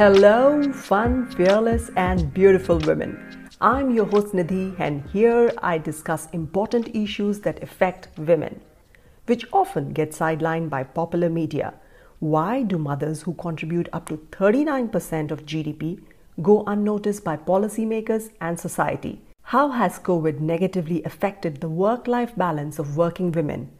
Hello, fun, fearless, and beautiful women. I'm your host Nidhi, and here I discuss important issues that affect women, which often get sidelined by popular media. Why do mothers who contribute up to 39% of GDP go unnoticed by policymakers and society? How has COVID negatively affected the work life balance of working women?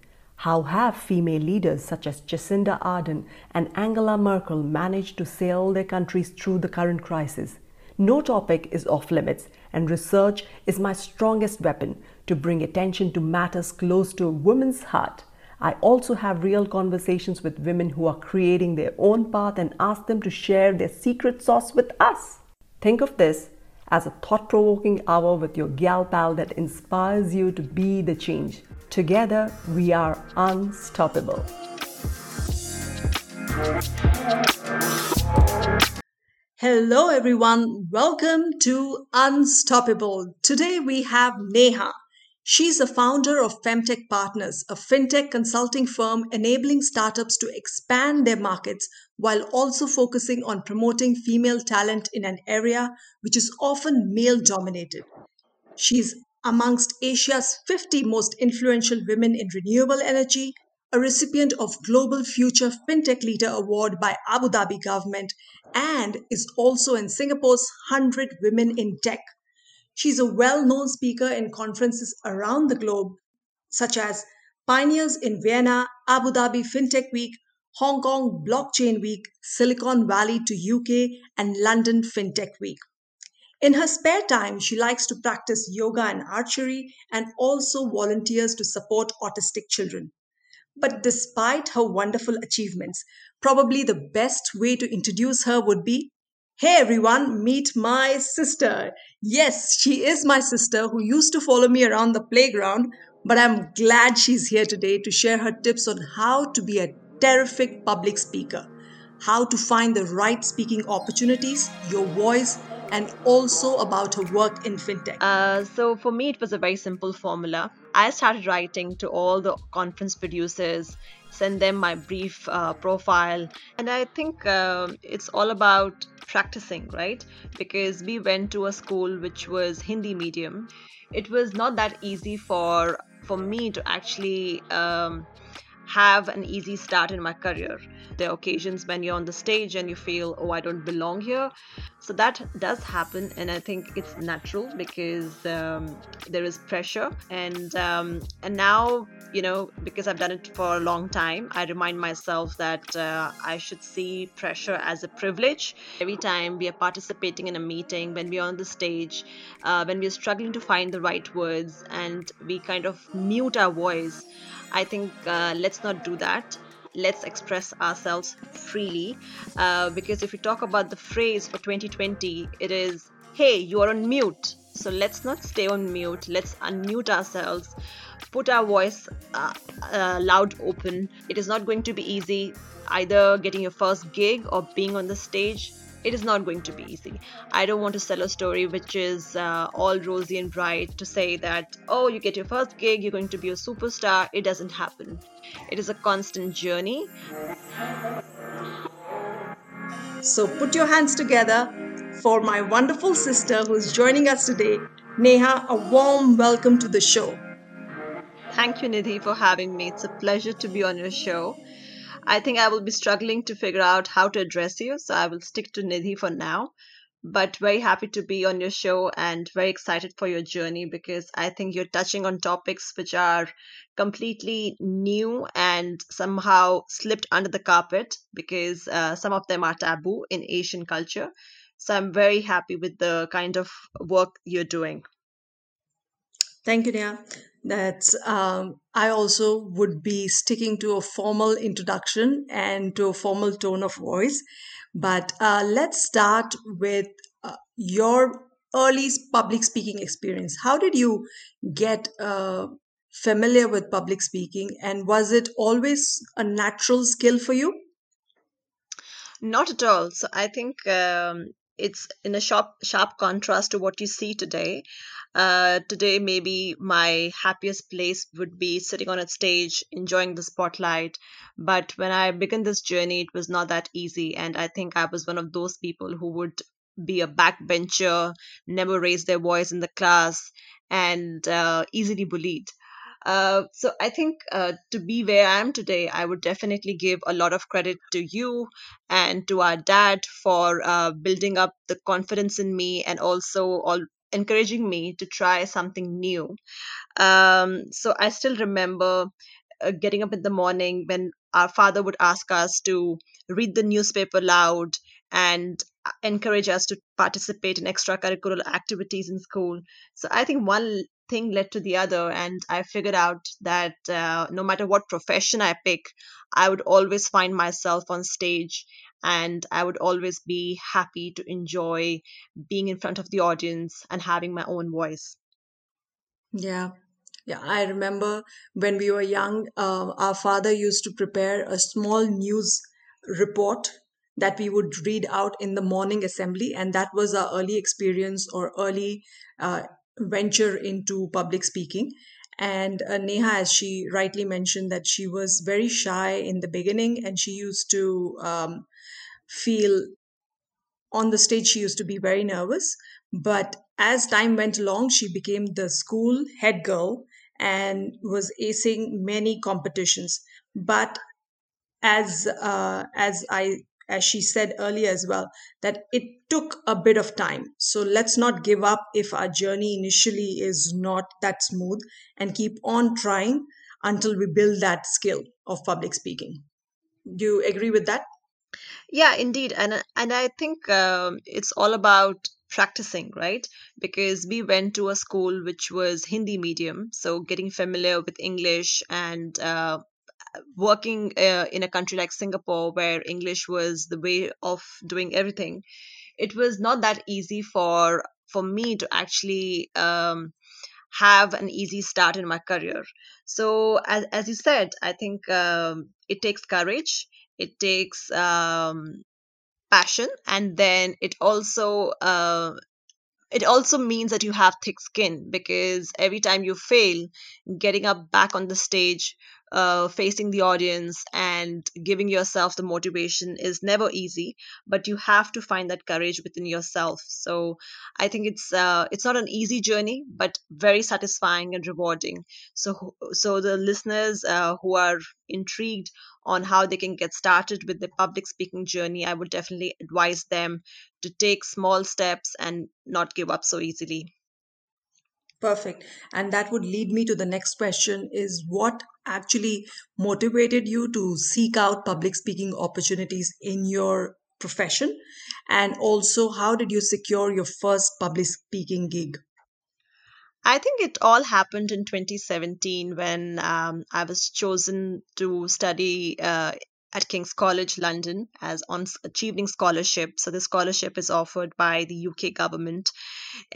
How have female leaders such as Jacinda Ardern and Angela Merkel managed to sail their countries through the current crisis? No topic is off limits, and research is my strongest weapon to bring attention to matters close to a woman's heart. I also have real conversations with women who are creating their own path and ask them to share their secret sauce with us. Think of this as a thought provoking hour with your gal pal that inspires you to be the change. Together, we are unstoppable. Hello, everyone. Welcome to Unstoppable. Today we have Neha. She's the founder of Femtech Partners, a fintech consulting firm enabling startups to expand their markets while also focusing on promoting female talent in an area which is often male dominated. She's amongst Asia's 50 most influential women in renewable energy, a recipient of Global Future FinTech Leader Award by Abu Dhabi government, and is also in Singapore's 100 Women in Tech. She's a well-known speaker in conferences around the globe, such as Pioneers in Vienna, Abu Dhabi FinTech Week, Hong Kong Blockchain Week, Silicon Valley to UK, and London FinTech Week. In her spare time, she likes to practice yoga and archery and also volunteers to support autistic children. But despite her wonderful achievements, probably the best way to introduce her would be Hey everyone, meet my sister. Yes, she is my sister who used to follow me around the playground, but I'm glad she's here today to share her tips on how to be a terrific public speaker, how to find the right speaking opportunities, your voice, and also about her work in fintech. Uh, so for me, it was a very simple formula. I started writing to all the conference producers, send them my brief uh, profile, and I think um it's all about practicing, right? Because we went to a school which was Hindi medium. It was not that easy for for me to actually um, have an easy start in my career. There are occasions when you're on the stage and you feel, oh, I don't belong here. So that does happen, and I think it's natural because um, there is pressure, and um, and now you know because I've done it for a long time, I remind myself that uh, I should see pressure as a privilege. Every time we are participating in a meeting, when we're on the stage, uh, when we're struggling to find the right words, and we kind of mute our voice. I think uh, let's not do that. Let's express ourselves freely. Uh, because if we talk about the phrase for 2020, it is, hey, you are on mute. So let's not stay on mute. Let's unmute ourselves, put our voice uh, uh, loud open. It is not going to be easy either getting your first gig or being on the stage it is not going to be easy. I don't want to sell a story which is uh, all rosy and bright to say that, oh, you get your first gig, you're going to be a superstar. It doesn't happen. It is a constant journey. So put your hands together for my wonderful sister who's joining us today. Neha, a warm welcome to the show. Thank you, Nidhi, for having me. It's a pleasure to be on your show. I think I will be struggling to figure out how to address you, so I will stick to Nidhi for now. But very happy to be on your show and very excited for your journey because I think you're touching on topics which are completely new and somehow slipped under the carpet because uh, some of them are taboo in Asian culture. So I'm very happy with the kind of work you're doing. Thank you, Neha. That's um, I also would be sticking to a formal introduction and to a formal tone of voice. But uh, let's start with uh, your early public speaking experience. How did you get uh, familiar with public speaking, and was it always a natural skill for you? Not at all. So I think um, it's in a sharp sharp contrast to what you see today. Uh, today, maybe my happiest place would be sitting on a stage, enjoying the spotlight. But when I began this journey, it was not that easy, and I think I was one of those people who would be a backbencher, never raise their voice in the class, and uh, easily bullied. Uh, so I think uh, to be where I am today, I would definitely give a lot of credit to you and to our dad for uh, building up the confidence in me and also all encouraging me to try something new. Um, so I still remember uh, getting up in the morning when our father would ask us to read the newspaper loud and uh, encourage us to participate in extracurricular activities in school. So I think one thing led to the other, and I figured out that uh, no matter what profession I pick, I would always find myself on stage and I would always be happy to enjoy being in front of the audience and having my own voice. Yeah. Yeah, I remember when we were young, uh, our father used to prepare a small news report that we would read out in the morning assembly, and that was our early experience or early uh, venture into public speaking. And uh, Neha, as she rightly mentioned, that she was very shy in the beginning, and she used to um, feel on the stage she used to be very nervous but as time went along she became the school head girl and was acing many competitions but as uh, as i as she said earlier as well that it took a bit of time. So let's not give up if our journey initially is not that smooth and keep on trying until we build that skill of public speaking. Do you agree with that? Yeah, indeed, and and I think um, it's all about practicing, right? Because we went to a school which was Hindi medium, so getting familiar with English and uh, working uh, in a country like Singapore where English was the way of doing everything, it was not that easy for for me to actually um, have an easy start in my career. So as as you said, I think um, it takes courage. It takes um, passion, and then it also uh, it also means that you have thick skin because every time you fail, getting up back on the stage, uh, facing the audience, and giving yourself the motivation is never easy. But you have to find that courage within yourself. So I think it's uh, it's not an easy journey, but very satisfying and rewarding. So so the listeners uh, who are intrigued on how they can get started with the public speaking journey, I would definitely advise them to take small steps and not give up so easily. Perfect. And that would lead me to the next question is what actually motivated you to seek out public speaking opportunities in your profession? And also, how did you secure your first public speaking gig? I think it all happened in 2017 when um, I was chosen to study uh, at King's College London as a Chevening scholarship. So the scholarship is offered by the UK government,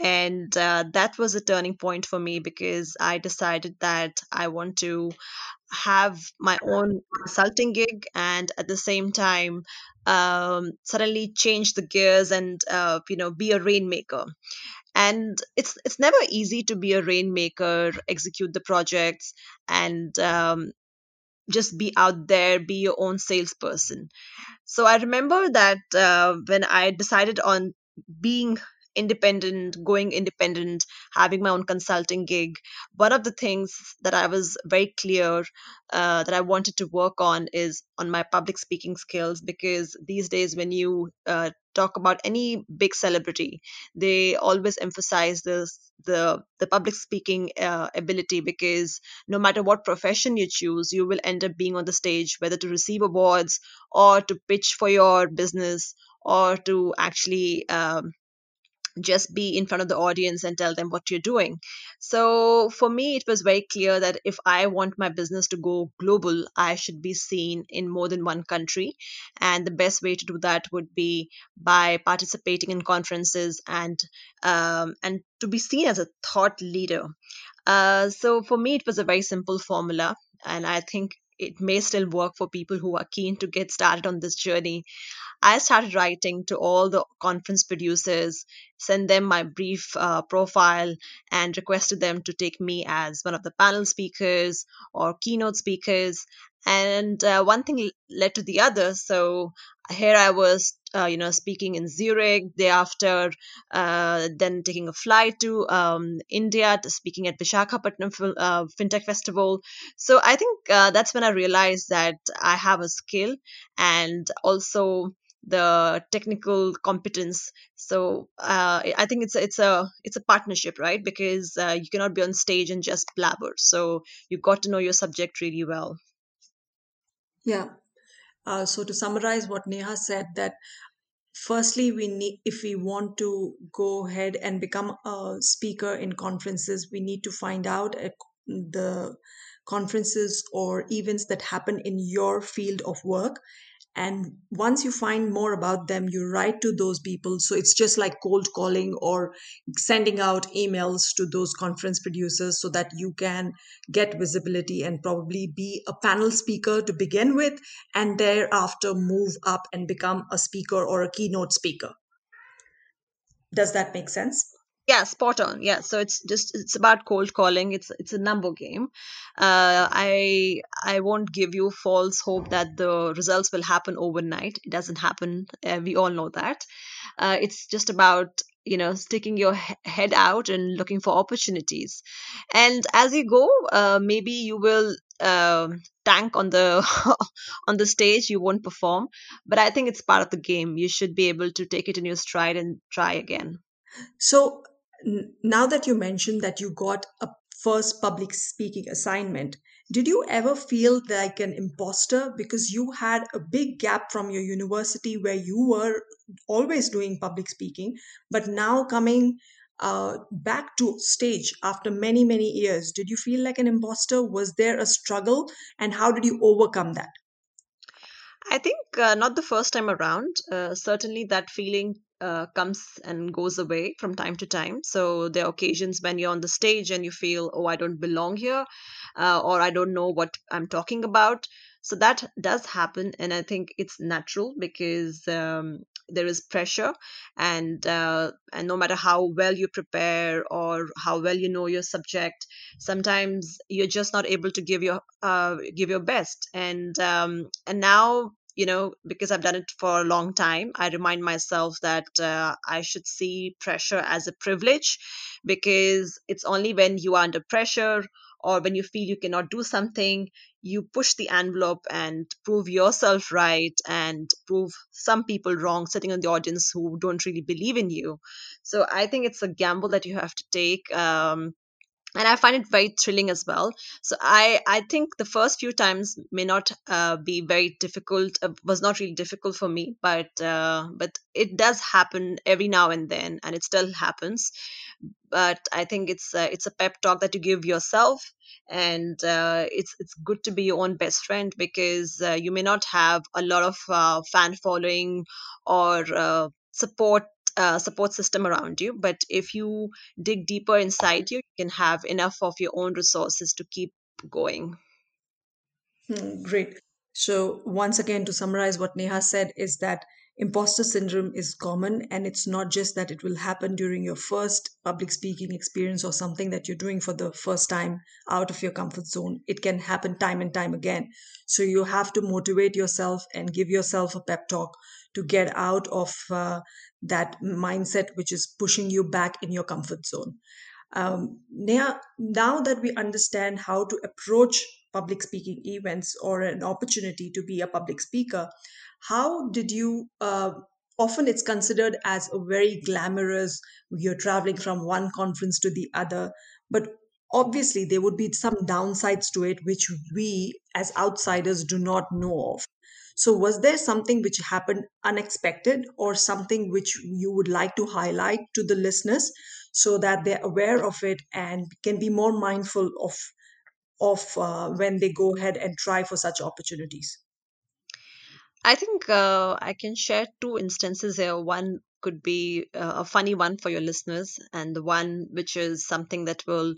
and uh, that was a turning point for me because I decided that I want to have my own consulting gig and at the same time um, suddenly change the gears and uh, you know be a rainmaker and it's it's never easy to be a rainmaker execute the projects and um, just be out there be your own salesperson. So i remember that uh, when i decided on being independent going independent having my own consulting gig one of the things that i was very clear uh, that i wanted to work on is on my public speaking skills because these days when you uh, talk about any big celebrity they always emphasize this the the public speaking uh, ability because no matter what profession you choose you will end up being on the stage whether to receive awards or to pitch for your business or to actually um, just be in front of the audience and tell them what you're doing. So for me, it was very clear that if I want my business to go global, I should be seen in more than one country. And the best way to do that would be by participating in conferences and um, and to be seen as a thought leader. Uh, so for me, it was a very simple formula, and I think it may still work for people who are keen to get started on this journey I started writing to all the conference producers, send them my brief uh, profile, and requested them to take me as one of the panel speakers or keynote speakers. And uh, one thing led to the other. So here I was, uh, you know, speaking in Zurich. Thereafter, uh, then taking a flight to um, India, to speaking at Vishakhapatnam uh, FinTech Festival. So I think uh, that's when I realized that I have a skill and also the technical competence. So uh, i think it's a, it's a it's a partnership right? Because uh, you cannot be on stage and just blabber. So you got to know your subject really well. Yeah. Uh, so to summarize what Neha said, that firstly we need if we want to go ahead and become a speaker in conferences, we need to find out the conferences or events that happen in your field of work and once you find more about them you write to those people. So it's just like cold calling or sending out emails to those conference producers so that you can get visibility and probably be a panel speaker to begin with and thereafter move up and become a speaker or a keynote speaker. Does that make sense yeah spot on. Yeah so it's just it's about cold calling. It's it's a number game. Uh, i i won't give you false hope that the results will happen overnight. It doesn't happen. Uh, we all know that. Uh, it's just about you know sticking your he- head out and looking for opportunities. And as you go uh, maybe you will uh, tank on the on the stage. You won't perform. But i think it's part of the game. You should be able to take it in your stride and try again. So now that you mentioned that you got a first public speaking assignment, did you ever feel like an imposter because you had a big gap from your university where you were always doing public speaking, but now coming uh, back to stage after many, many years? Did you feel like an imposter? Was there a struggle? And how did you overcome that? I think uh, not the first time around. Uh, certainly, that feeling uh, comes and goes away from time to time. So there are occasions when you're on the stage and you feel, oh, I don't belong here, uh, or I don't know what I'm talking about. So that does happen, and I think it's natural because um, there is pressure, and uh, and no matter how well you prepare or how well you know your subject, sometimes you're just not able to give your uh, give your best. And um, and now you know, because I've done it for a long time, I remind myself that uh, I should see pressure as a privilege because it's only when you are under pressure or when you feel you cannot do something, you push the envelope and prove yourself right and prove some people wrong sitting in the audience who don't really believe in you. So I think it's a gamble that you have to take. Um, and i find it very thrilling as well. So i i think the first few times may not uh, be very difficult uh, was not really difficult for me but uh, but it does happen every now and then and it still happens. But i think it's uh, it's a pep talk that you give yourself and uh, it's it's good to be your own best friend because uh, you may not have a lot of uh, fan following or uh, support uh, support system around you but if you dig deeper inside you you can have enough of your own resources to keep going Hmm, great. So, once again, to summarize what Neha said, is that imposter syndrome is common, and it's not just that it will happen during your first public speaking experience or something that you're doing for the first time out of your comfort zone. It can happen time and time again. So, you have to motivate yourself and give yourself a pep talk to get out of uh, that mindset which is pushing you back in your comfort zone. Um, now, now that we understand how to approach public speaking events or an opportunity to be a public speaker, how did you? Uh, often it's considered as a very glamorous. You're traveling from one conference to the other, but obviously there would be some downsides to it which we as outsiders do not know of so, was there something which happened unexpected or something which you would like to highlight to the listeners so that they're aware of it and can be more mindful of of uh, when they go ahead and try for such opportunities? i think uh, i can share two instances here one could be uh, a funny one for your listeners and the one which is something that will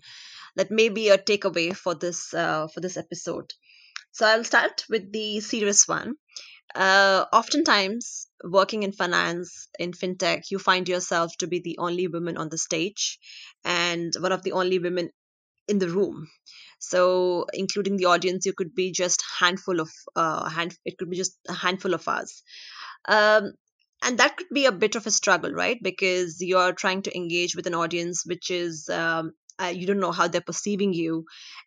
that may be a takeaway for this uh, for this episode so I'll start with the serious one. Uh, oftentimes, working in finance, in fintech, you find yourself to be the only woman on the stage and one of the only women in the room. So, including the audience, you could be just handful of uh, hand. It could be just a handful of us. Um, and that could be a bit of a struggle, right? Because you're trying to engage with an audience which is um, uh, you don't know how they're perceiving you,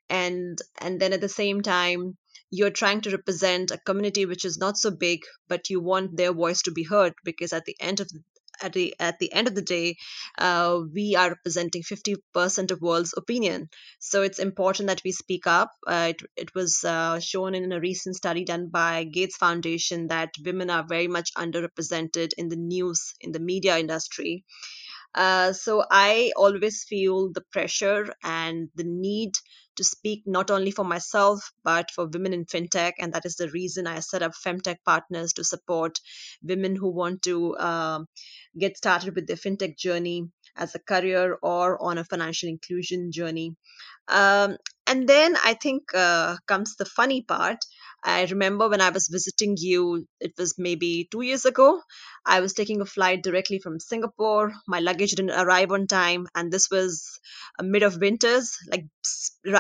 and and then at the same time you're trying to represent a community which is not so big, but you want their voice to be heard because at the end of the at the at the end of the day, uh, we are representing 50% of world's opinion. So it's important that we speak up. Uh, it, it was uh, shown in a recent study done by Gates Foundation that women are very much underrepresented in the news in the media industry. Uh, so I always feel the pressure and the need to speak not only for myself but for women in fintech, and that is the reason I set up Femtech Partners to support women who want to uh, get started with their fintech journey as a career or on a financial inclusion journey. Um, and then I think uh, comes the funny part. I remember when I was visiting you, it was maybe two years ago. I was taking a flight directly from Singapore. My luggage didn't arrive on time, and this was mid of winters, like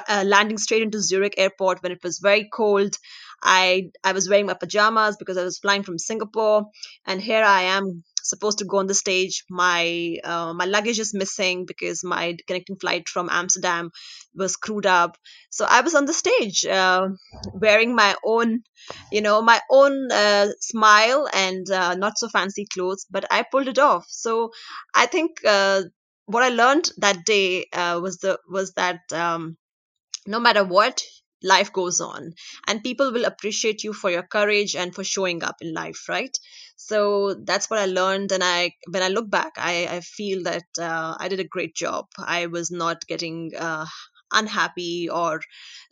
uh, landing straight into Zurich airport when it was very cold. I I was wearing my pajamas because I was flying from Singapore, and here I am supposed to go on the stage. My uh, my luggage is missing because my connecting flight from Amsterdam was screwed up. So I was on the stage uh, wearing my own, you know, my own uh, smile and uh, not so fancy clothes, but I pulled it off. So I think uh, what I learned that day uh, was the was that um, no matter what life goes on. And people will appreciate you for your courage and for showing up in life right? So that's what i learned. And i when i look back i, I feel that uh, i did a great job. I was not getting uh, unhappy or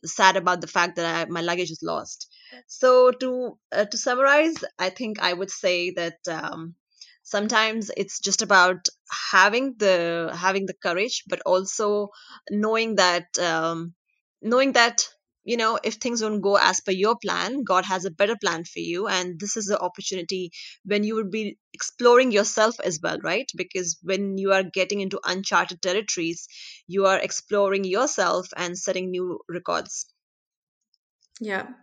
sad about the fact that I, my luggage is lost. So to uh, to summarize i think i would say that um, sometimes it's just about having the having the courage but also knowing that um, knowing that you know if things don't go as per your plan god has a better plan for you and this is the opportunity when you would be exploring yourself as well right because when you are getting into uncharted territories you are exploring yourself and setting new records Yeah.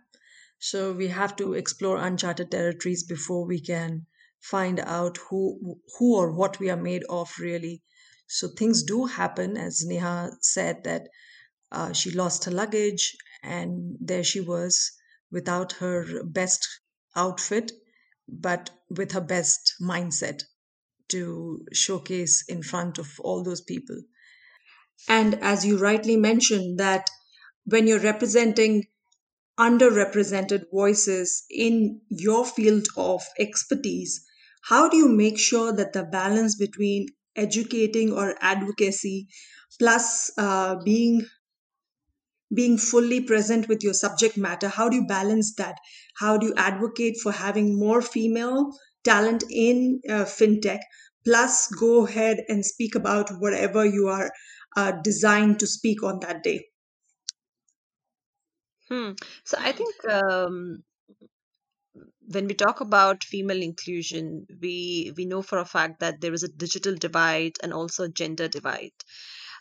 So we have to explore uncharted territories before we can find out who who or what we are made of really. So things do happen, as Neha said that uh, she lost her luggage and there she was without her best outfit, but with her best mindset to showcase in front of all those people. And as you rightly mentioned, that when you're representing underrepresented voices in your field of expertise, how do you make sure that the balance between educating or advocacy plus uh, being being fully present with your subject matter how do you balance that? How do you advocate for having more female talent in uh, fintech plus go ahead and speak about whatever you are uh, designed to speak on that day? Hmm. so i think um, when we talk about female inclusion we we know for a fact that there is a digital divide and also a gender divide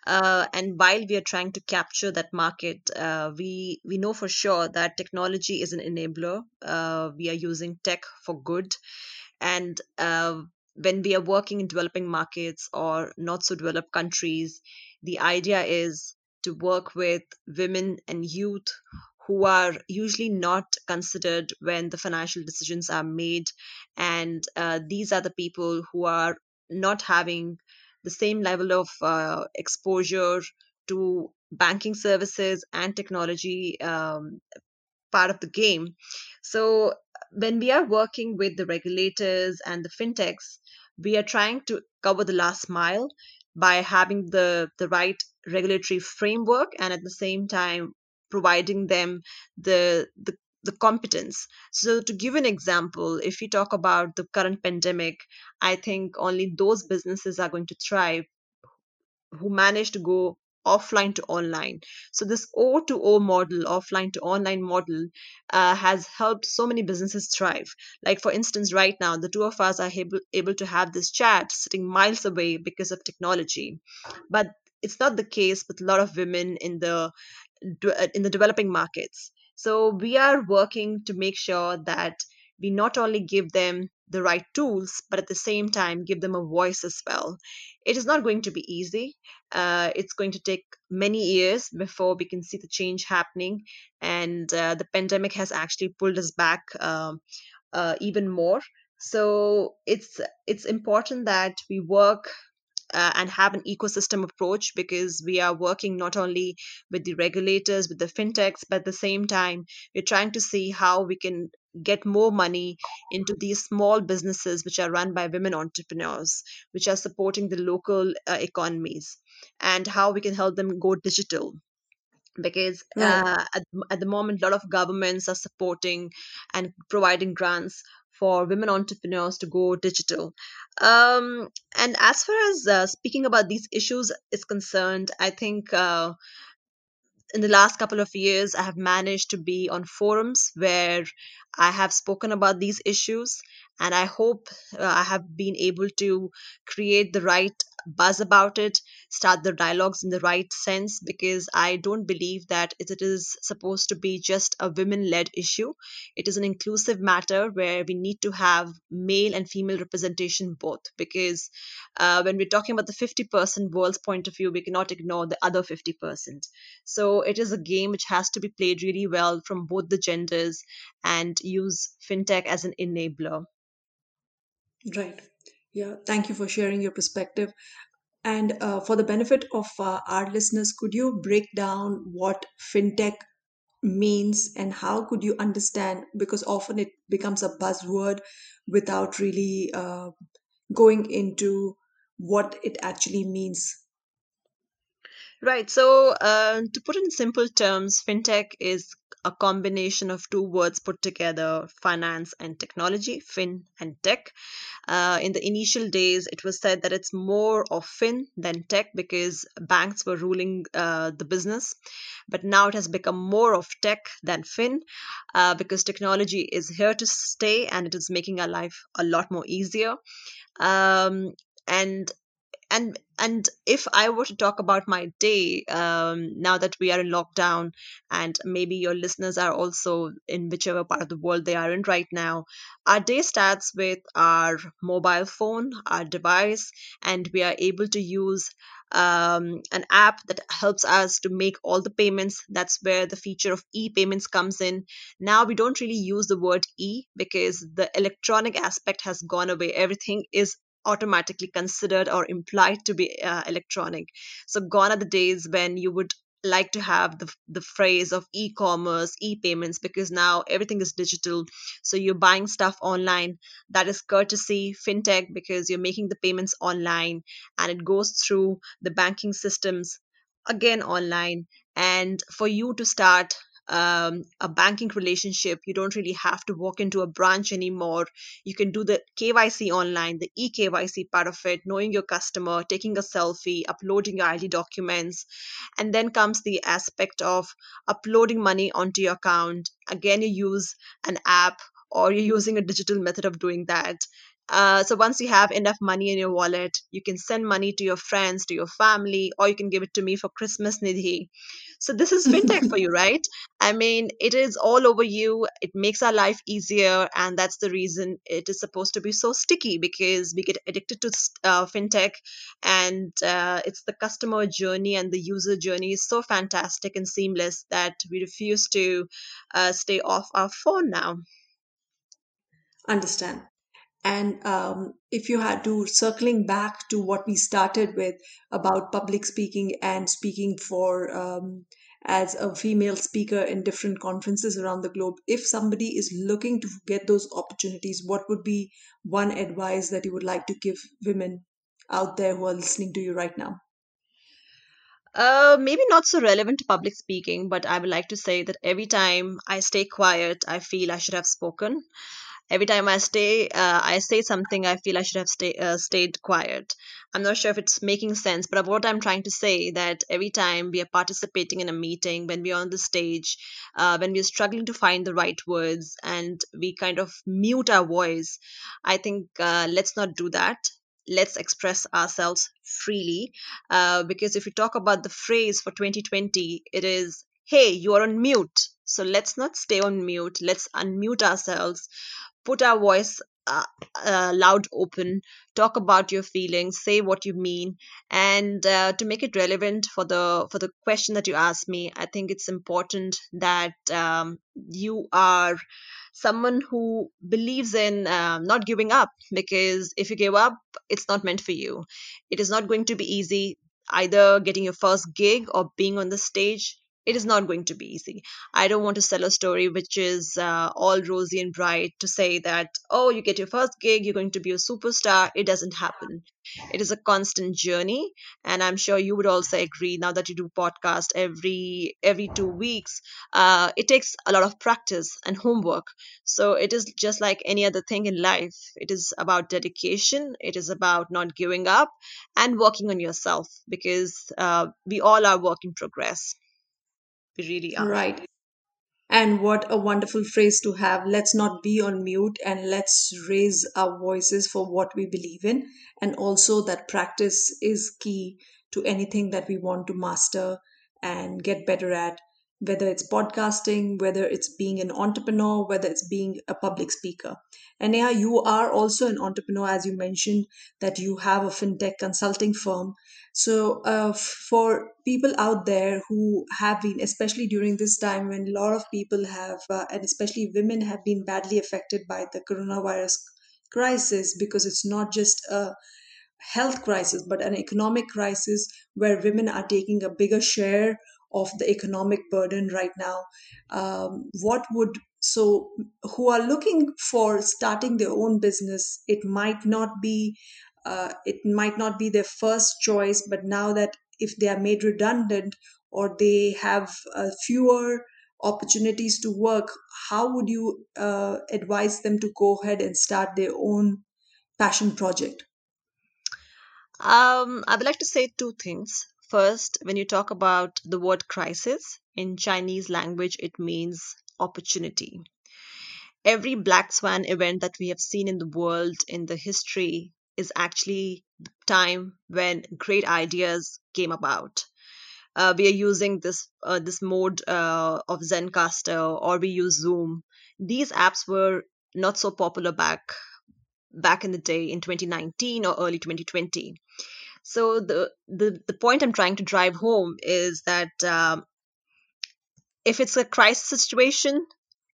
uh, and while we are trying to capture that market, uh, we we know for sure that technology is an enabler. Uh, we are using tech for good, and uh, when we are working in developing markets or not so developed countries, the idea is to work with women and youth who are usually not considered when the financial decisions are made and uh, these are the people who are not having the same level of uh, exposure to banking services and technology um, part of the game. So when we are working with the regulators and the fintechs, we are trying to cover the last mile by having the the right regulatory framework and at the same time providing them the the the competence. So, to give an example, if we talk about the current pandemic, I think only those businesses are going to thrive who manage to go offline to online. So this O to O model, offline to online model, uh, has helped so many businesses thrive. Like for instance, right now the two of us are able able to have this chat sitting miles away because of technology, but it's not the case with a lot of women in the in the developing markets. So we are working to make sure that we not only give them the right tools, but at the same time give them a voice as well. It is not going to be easy. Uh, it's going to take many years before we can see the change happening. And uh, the pandemic has actually pulled us back um, uh, even more. So it's it's important that we work uh, and have an ecosystem approach because we are working not only with the regulators, with the fintechs, but at the same time, we're trying to see how we can get more money into these small businesses which are run by women entrepreneurs, which are supporting the local uh, economies, and how we can help them go digital. Because uh, at, at the moment a lot of governments are supporting and providing grants for women entrepreneurs to go digital. Um, and as far as uh, speaking about these issues is concerned i think uh, in the last couple of years, I have managed to be on forums where I have spoken about these issues, and I hope uh, I have been able to create the right buzz about it, start the dialogues in the right sense, because I don't believe that it is supposed to be just a women led issue. It is an inclusive matter where we need to have male and female representation both, because uh, when we're talking about the 50% world's point of view, we cannot ignore the other 50%. So it is a game which has to be played really well from both the genders and use fintech as an enabler. Right. Yeah. Thank you for sharing your perspective. And uh, for the benefit of uh, our listeners, could you break down what fintech means and how could you understand? Because often it becomes a buzzword without really uh, going into what it actually means. Right. So, uh, to put in simple terms, fintech is a combination of two words put together finance and technology, fin and tech. Uh, in the initial days, it was said that it's more of fin than tech because banks were ruling uh, the business. But now it has become more of tech than fin uh, because technology is here to stay and it is making our life a lot more easier. Um, and and and if i were to talk about my day um, now that we are in lockdown and maybe your listeners are also in whichever part of the world they are in right now our day starts with our mobile phone our device and we are able to use um, an app that helps us to make all the payments. That's where the feature of e-payments comes in. Now we don't really use the word e because the electronic aspect has gone away. Everything is automatically considered or implied to be uh, electronic. So gone are the days when you would like to have the, the phrase of e-commerce e-payments because now everything is digital. So you're buying stuff online. That is courtesy fintech because you're making the payments online and it goes through the banking systems again online. And for you to start um, a banking relationship, you don't really have to walk into a branch anymore. You can do the KYC online, the eKYC part of it, knowing your customer, taking a selfie, uploading your ID documents. And then comes the aspect of uploading money onto your account. Again, you use an app or you're using a digital method of doing that. Uh, so once you have enough money in your wallet, you can send money to your friends, to your family, or you can give it to me for Christmas, Nidhi. So this is fintech for you, right? I mean, it is all over you. It makes our life easier, and that's the reason it is supposed to be so sticky because we get addicted to uh, fintech, and uh, it's the customer journey and the user journey is so fantastic and seamless that we refuse to uh, stay off our phone now. Understand. And um, if you had to circling back to what we started with about public speaking and speaking for um, as a female speaker in different conferences around the globe, if somebody is looking to get those opportunities, what would be one advice that you would like to give women out there who are listening to you right now? Uh, maybe not so relevant to public speaking, but I would like to say that every time I stay quiet, I feel I should have spoken. Every time i stay uh, i say something i feel i should have stay, uh, stayed quiet. I'm not sure if it's making sense but what i'm trying to say that every time we are participating in a meeting when we're on the stage uh, when we're struggling to find the right words and we kind of mute our voice i think uh, let's not do that. Let's express ourselves freely uh, because if you talk about the phrase for 2020 it is hey you're on mute. So let's not stay on mute. Let's unmute ourselves put our voice uh, uh, loud open talk about your feelings say what you mean and uh, to make it relevant for the for the question that you asked me i think it's important that um, you are someone who believes in um, not giving up because if you give up it's not meant for you. It is not going to be easy either getting your first gig or being on the stage it is not going to be easy. I don't want to sell a story which is uh, all rosy and bright to say that, oh, you get your first gig, you're going to be a superstar. It doesn't happen. It is a constant journey. And I'm sure you would also agree now that you do podcast every every two weeks. Uh, it takes a lot of practice and homework. So it is just like any other thing in life. It is about dedication. It is about not giving up and working on yourself because uh, we all are work in progress. We really are. Right. And what a wonderful phrase to have. Let's not be on mute and let's raise our voices for what we believe in. And also, that practice is key to anything that we want to master and get better at, whether it's podcasting, whether it's being an entrepreneur, whether it's being a public speaker. And Neha, you are also an entrepreneur, as you mentioned, that you have a fintech consulting firm. So, uh, for people out there who have been, especially during this time when a lot of people have, uh, and especially women have been badly affected by the coronavirus crisis, because it's not just a health crisis, but an economic crisis where women are taking a bigger share of the economic burden right now. Um, what would so who are looking for starting their own business? It might not be uh, it might not be their first choice, but now that if they are made redundant or they have uh, fewer opportunities to work, how would you uh, advise them to go ahead and start their own passion project? Um, I would like to say two things. First, when you talk about the word crisis in Chinese language, it means opportunity. Every black swan event that we have seen in the world in the history is actually the time when great ideas came about. Uh, we are using this uh, this mode uh, of Zencastr or we use Zoom. These apps were not so popular back back in the day in 2019 or early 2020. So the the, the point I'm trying to drive home is that um, if it's a crisis situation,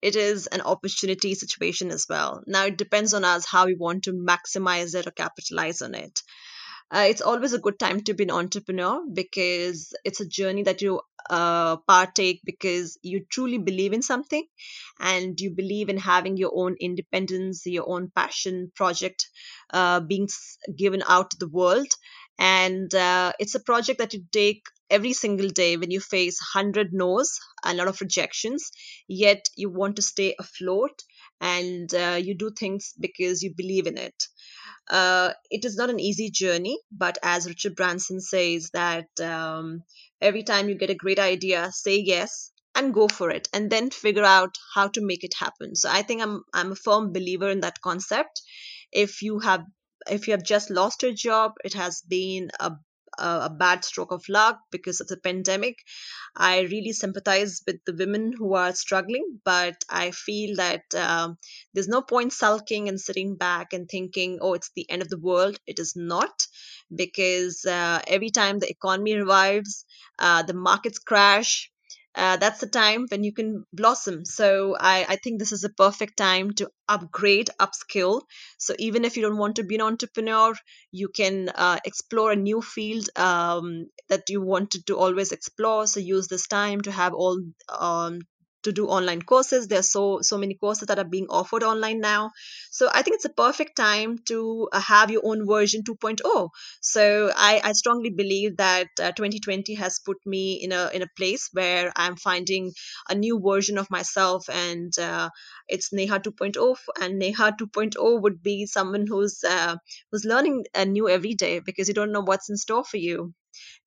it is an opportunity situation as well. Now it depends on us how we want to maximize it or capitalize on it. Uh, it's always a good time to be an entrepreneur because it's a journey that you uh, partake because you truly believe in something and you believe in having your own independence, your own passion project uh, being given out to the world. And uh, it's a project that you take every single day when you face 100 no's, a lot of rejections, yet you want to stay afloat and uh, you do things because you believe in it. Uh, it is not an easy journey, but as Richard Branson says, that um, every time you get a great idea, say yes and go for it, and then figure out how to make it happen. So I think I'm I'm a firm believer in that concept. If you have if you have just lost your job, it has been a a, bad stroke of luck because of the pandemic. I really sympathize with the women who are struggling, but I feel that um, there's no point sulking and sitting back and thinking, oh, it's the end of the world. It is not, because uh, every time the economy revives, uh, the markets crash, uh, that's the time when you can blossom. So I, I think this is a perfect time to upgrade, upskill. So even if you don't want to be an entrepreneur, you can uh, explore a new field um, that you wanted to always explore. So use this time to have all um, to do online courses. There's so so many courses that are being offered online now. So i think it's a perfect time to uh, have your own version 2.0 so i, I strongly believe that uh, 2020 has put me in a in a place where i'm finding a new version of myself and uh, it's neha 2.0 and neha 2.0 would be someone who's uh, who's learning new every day because you don't know what's in store for you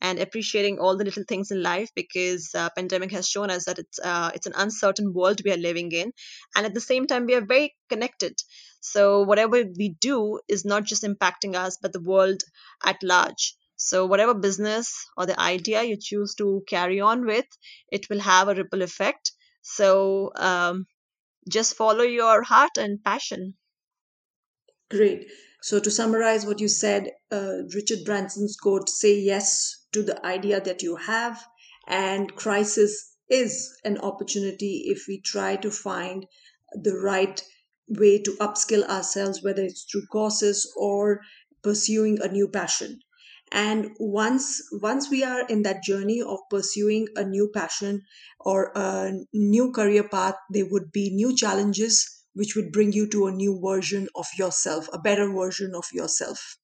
and appreciating all the little things in life because uh, pandemic has shown us that it's uh, it's an uncertain world we are living in and at the same time we are very connected. So whatever we do is not just impacting us but the world at large. So whatever business or the idea you choose to carry on with it will have a ripple effect. So um, just follow your heart and passion. Great. So, to summarize what you said, uh, Richard Branson's quote say yes to the idea that you have, and crisis is an opportunity if we try to find the right way to upskill ourselves, whether it's through courses or pursuing a new passion. And once once we are in that journey of pursuing a new passion or a new career path, there would be new challenges which would bring you to a new version of yourself, a better version of yourself.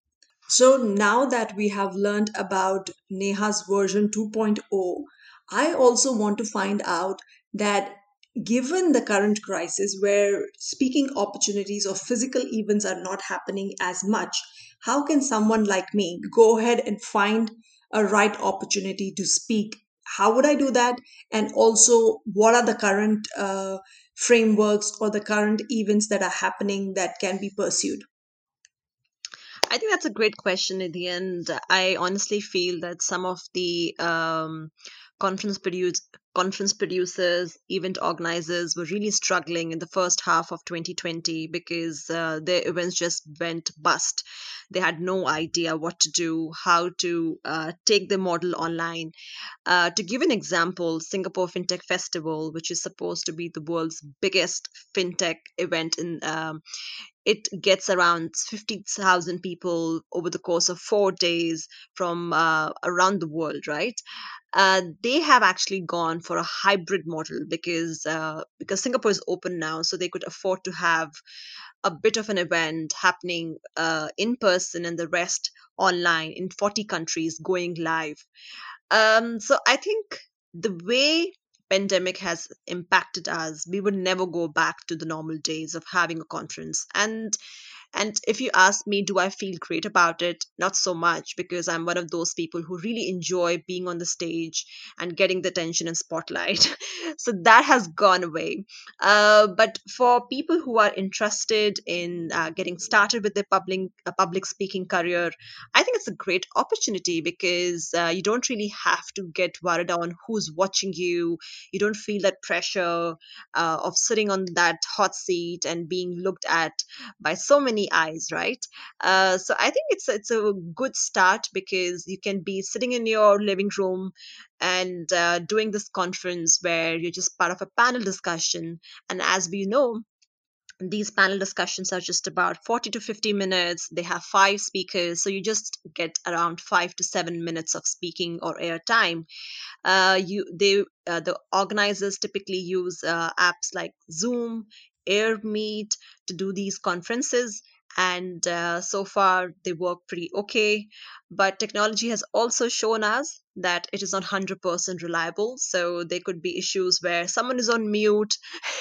So now that we have learned about Neha's version 2.0, I also want to find out that given the current crisis where speaking opportunities or physical events are not happening as much, how can someone like me go ahead and find a right opportunity to speak? How would I do that? And also, what are the current uh, frameworks or the current events that are happening that can be pursued? I think that's a great question at the end. I honestly feel that some of the um, conference produce, conference producers, event organizers were really struggling in the first half of 2020 because uh, their events just went bust. They had no idea what to do, how to uh, take the model online. Uh, to give an example, Singapore FinTech Festival, which is supposed to be the world's biggest fintech event in um, it gets around 50,000 people over the course of four days from uh, around the world, right? Uh, they have actually gone for a hybrid model because uh, because Singapore is open now, so they could afford to have a bit of an event happening uh, in person and the rest online in 40 countries going live. Um, so I think the way pandemic has impacted us we would never go back to the normal days of having a conference and and if you ask me, do I feel great about it? Not so much because I'm one of those people who really enjoy being on the stage and getting the attention and spotlight. so that has gone away. Uh, but for people who are interested in uh, getting started with their public uh, public speaking career, I think it's a great opportunity because uh, you don't really have to get worried on who's watching you. You don't feel that pressure uh, of sitting on that hot seat and being looked at by so many many eyes right? Uh, so i think it's it's a good start because you can be sitting in your living room and uh, doing this conference where you're just part of a panel discussion. And as we know these panel discussions are just about 40 to 50 minutes. They have five speakers so you just get around five to seven minutes of speaking or air time. Uh, you they uh, the organizers typically use uh, apps like zoom airmeet to do these conferences and uh, so far they work pretty okay. But technology has also shown us that it is not 100% reliable so there could be issues where someone is on mute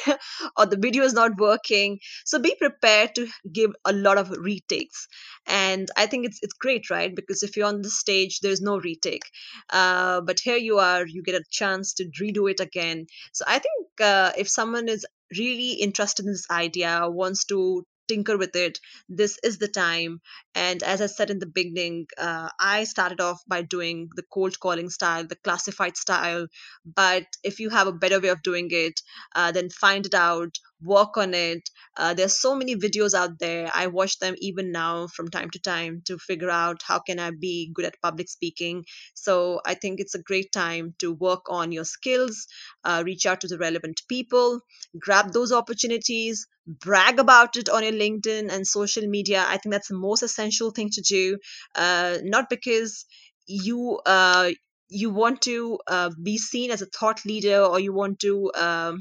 or the video is not working. So be prepared to give a lot of retakes. And i think it's it's great right? Because if you're on the stage there's no retake. Uh, but here you are you get a chance to redo it again. So i think uh, if someone is really interested in this idea wants to tinker with it this is the time. And as i said in the beginning uh, i started off by doing the cold calling style the classified style. But if you have a better way of doing it uh, then find it out work on it. Uh, there's so many videos out there. I watch them even now from time to time to figure out how can i be good at public speaking. So i think it's a great time to work on your skills uh, reach out to the relevant people grab those opportunities brag about it on your linkedin and social media. I think that's the most essential thing to do uh, not because you uh, you want to uh, be seen as a thought leader or you want to um,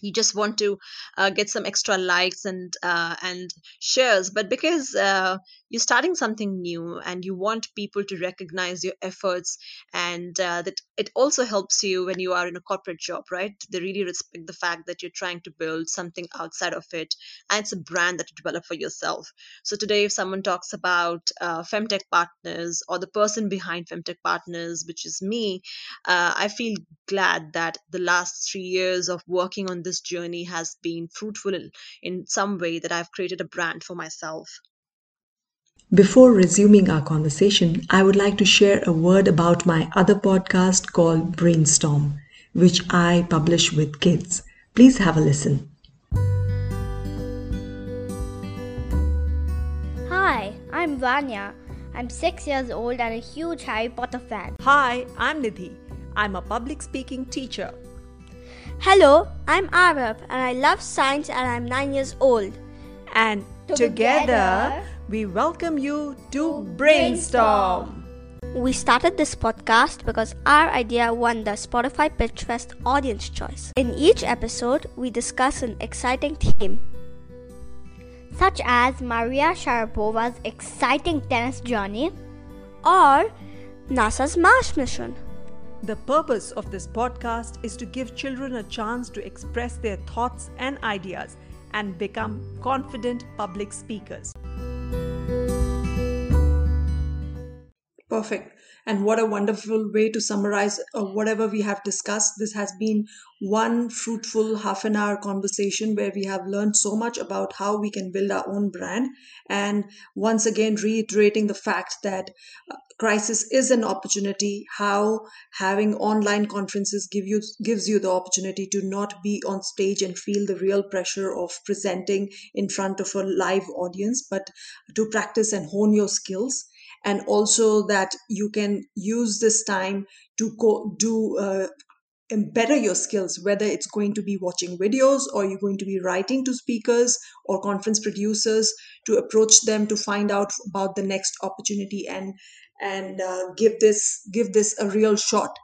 you just want to uh, get some extra likes and uh, and shares. But because uh, you're starting something new and you want people to recognize your efforts and uh, that it also helps you when you are in a corporate job right? They really respect the fact that you're trying to build something outside of it and it's a brand that you develop for yourself. So today if someone talks about uh, femtech partners or the person behind femtech partners which is me uh, i feel glad that the last three years of working on this journey has been fruitful in some way that i've created a brand for myself before resuming our conversation, I would like to share a word about my other podcast called Brainstorm, which I publish with kids. Please have a listen. Hi, I'm Vanya. I'm six years old and a huge Harry Potter fan. Hi, I'm Nidhi. I'm a public speaking teacher. Hello, I'm Aarav and I love science and I'm nine years old. And together, together we welcome you to Brainstorm. We started this podcast because our idea won the Spotify Pitch Fest Audience Choice. In each episode, we discuss an exciting theme, such as Maria Sharapova's exciting tennis journey or NASA's Mars mission. The purpose of this podcast is to give children a chance to express their thoughts and ideas and become confident public speakers. Perfect. And what a wonderful way to summarize uh, whatever we have discussed. This has been one fruitful half an hour conversation where we have learned so much about how we can build our own brand. And once again, reiterating the fact that uh, crisis is an opportunity, how having online conferences give you, gives you the opportunity to not be on stage and feel the real pressure of presenting in front of a live audience, but to practice and hone your skills and also that you can use this time to go do uh, better your skills whether it's going to be watching videos or you're going to be writing to speakers or conference producers to approach them to find out about the next opportunity and and uh, give this give this a real shot.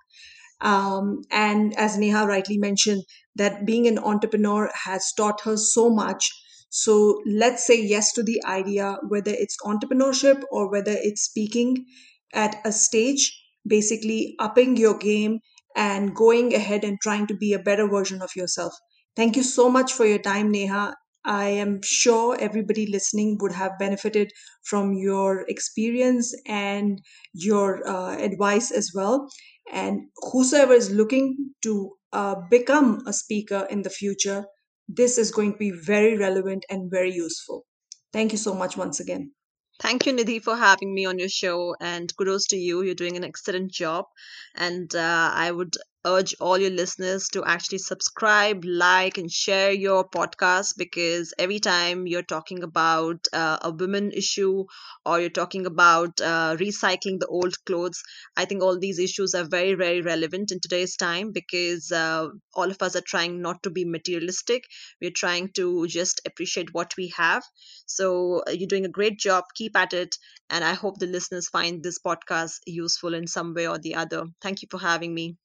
Um, and as neha rightly mentioned that being an entrepreneur has taught her so much so let's say yes to the idea, whether it's entrepreneurship or whether it's speaking at a stage, basically upping your game and going ahead and trying to be a better version of yourself. Thank you so much for your time, Neha. I am sure everybody listening would have benefited from your experience and your uh, advice as well. And whosoever is looking to uh, become a speaker in the future, this is going to be very relevant and very useful. Thank you so much once again. Thank you, Nidhi, for having me on your show, and kudos to you. You're doing an excellent job. And uh, I would urge all your listeners to actually subscribe, like, and share your podcast because every time you're talking about uh, a women issue or you're talking about uh, recycling the old clothes, I think all these issues are very, very relevant in today's time because uh, all of us are trying not to be materialistic. We're trying to just appreciate what we have. So uh, you're doing a great job. Keep at it. And I hope the listeners find this podcast useful in some way or the other. Thank you for having me.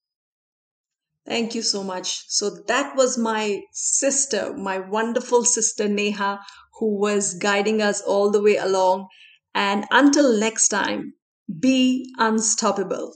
Thank you so much. So that was my sister, my wonderful sister Neha, who was guiding us all the way along. And until next time, be unstoppable.